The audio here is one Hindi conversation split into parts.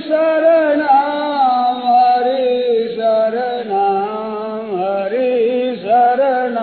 शरण।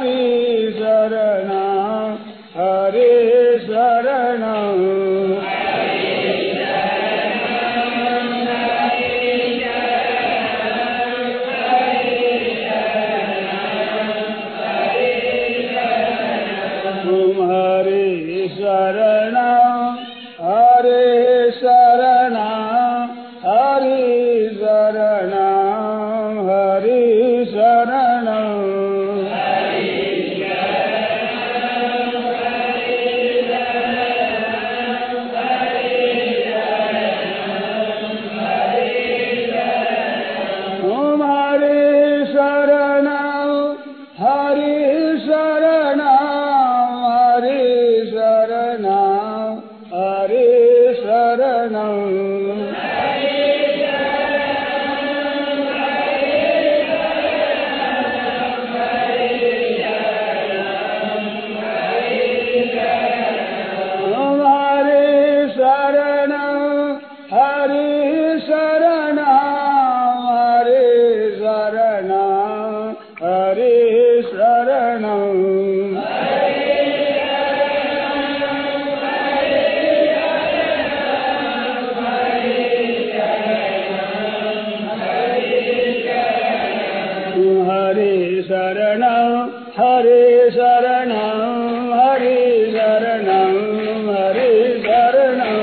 हरि शरण हरे शरण। हरे हरे शरण हरे शरण हरे शरण हरे शरण